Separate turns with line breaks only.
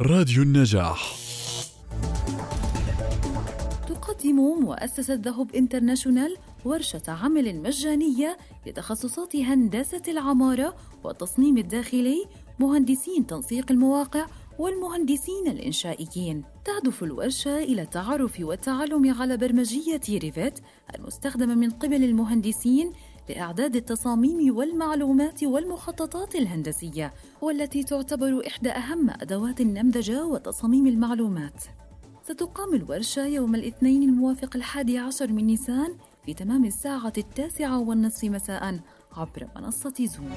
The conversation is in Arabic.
راديو النجاح.
تقدم مؤسسة ذهب International ورشة عمل مجانية لتخصصات هندسة العمارة والتصميم الداخلي مهندسين تنسيق المواقع والمهندسين الإنشائيين. تهدف الورشة إلى التعرف والتعلم على برمجية Revit المستخدمة من قبل المهندسين لإعداد التصاميم والمعلومات والمخططات الهندسية والتي تعتبر إحدى أهم أدوات النمذجة وتصاميم المعلومات. ستقام الورشة يوم الاثنين الموافق الحادي عشر من نيسان في تمام الساعة التاسعة والنصف مساء عبر منصة زوم.